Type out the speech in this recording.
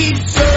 keep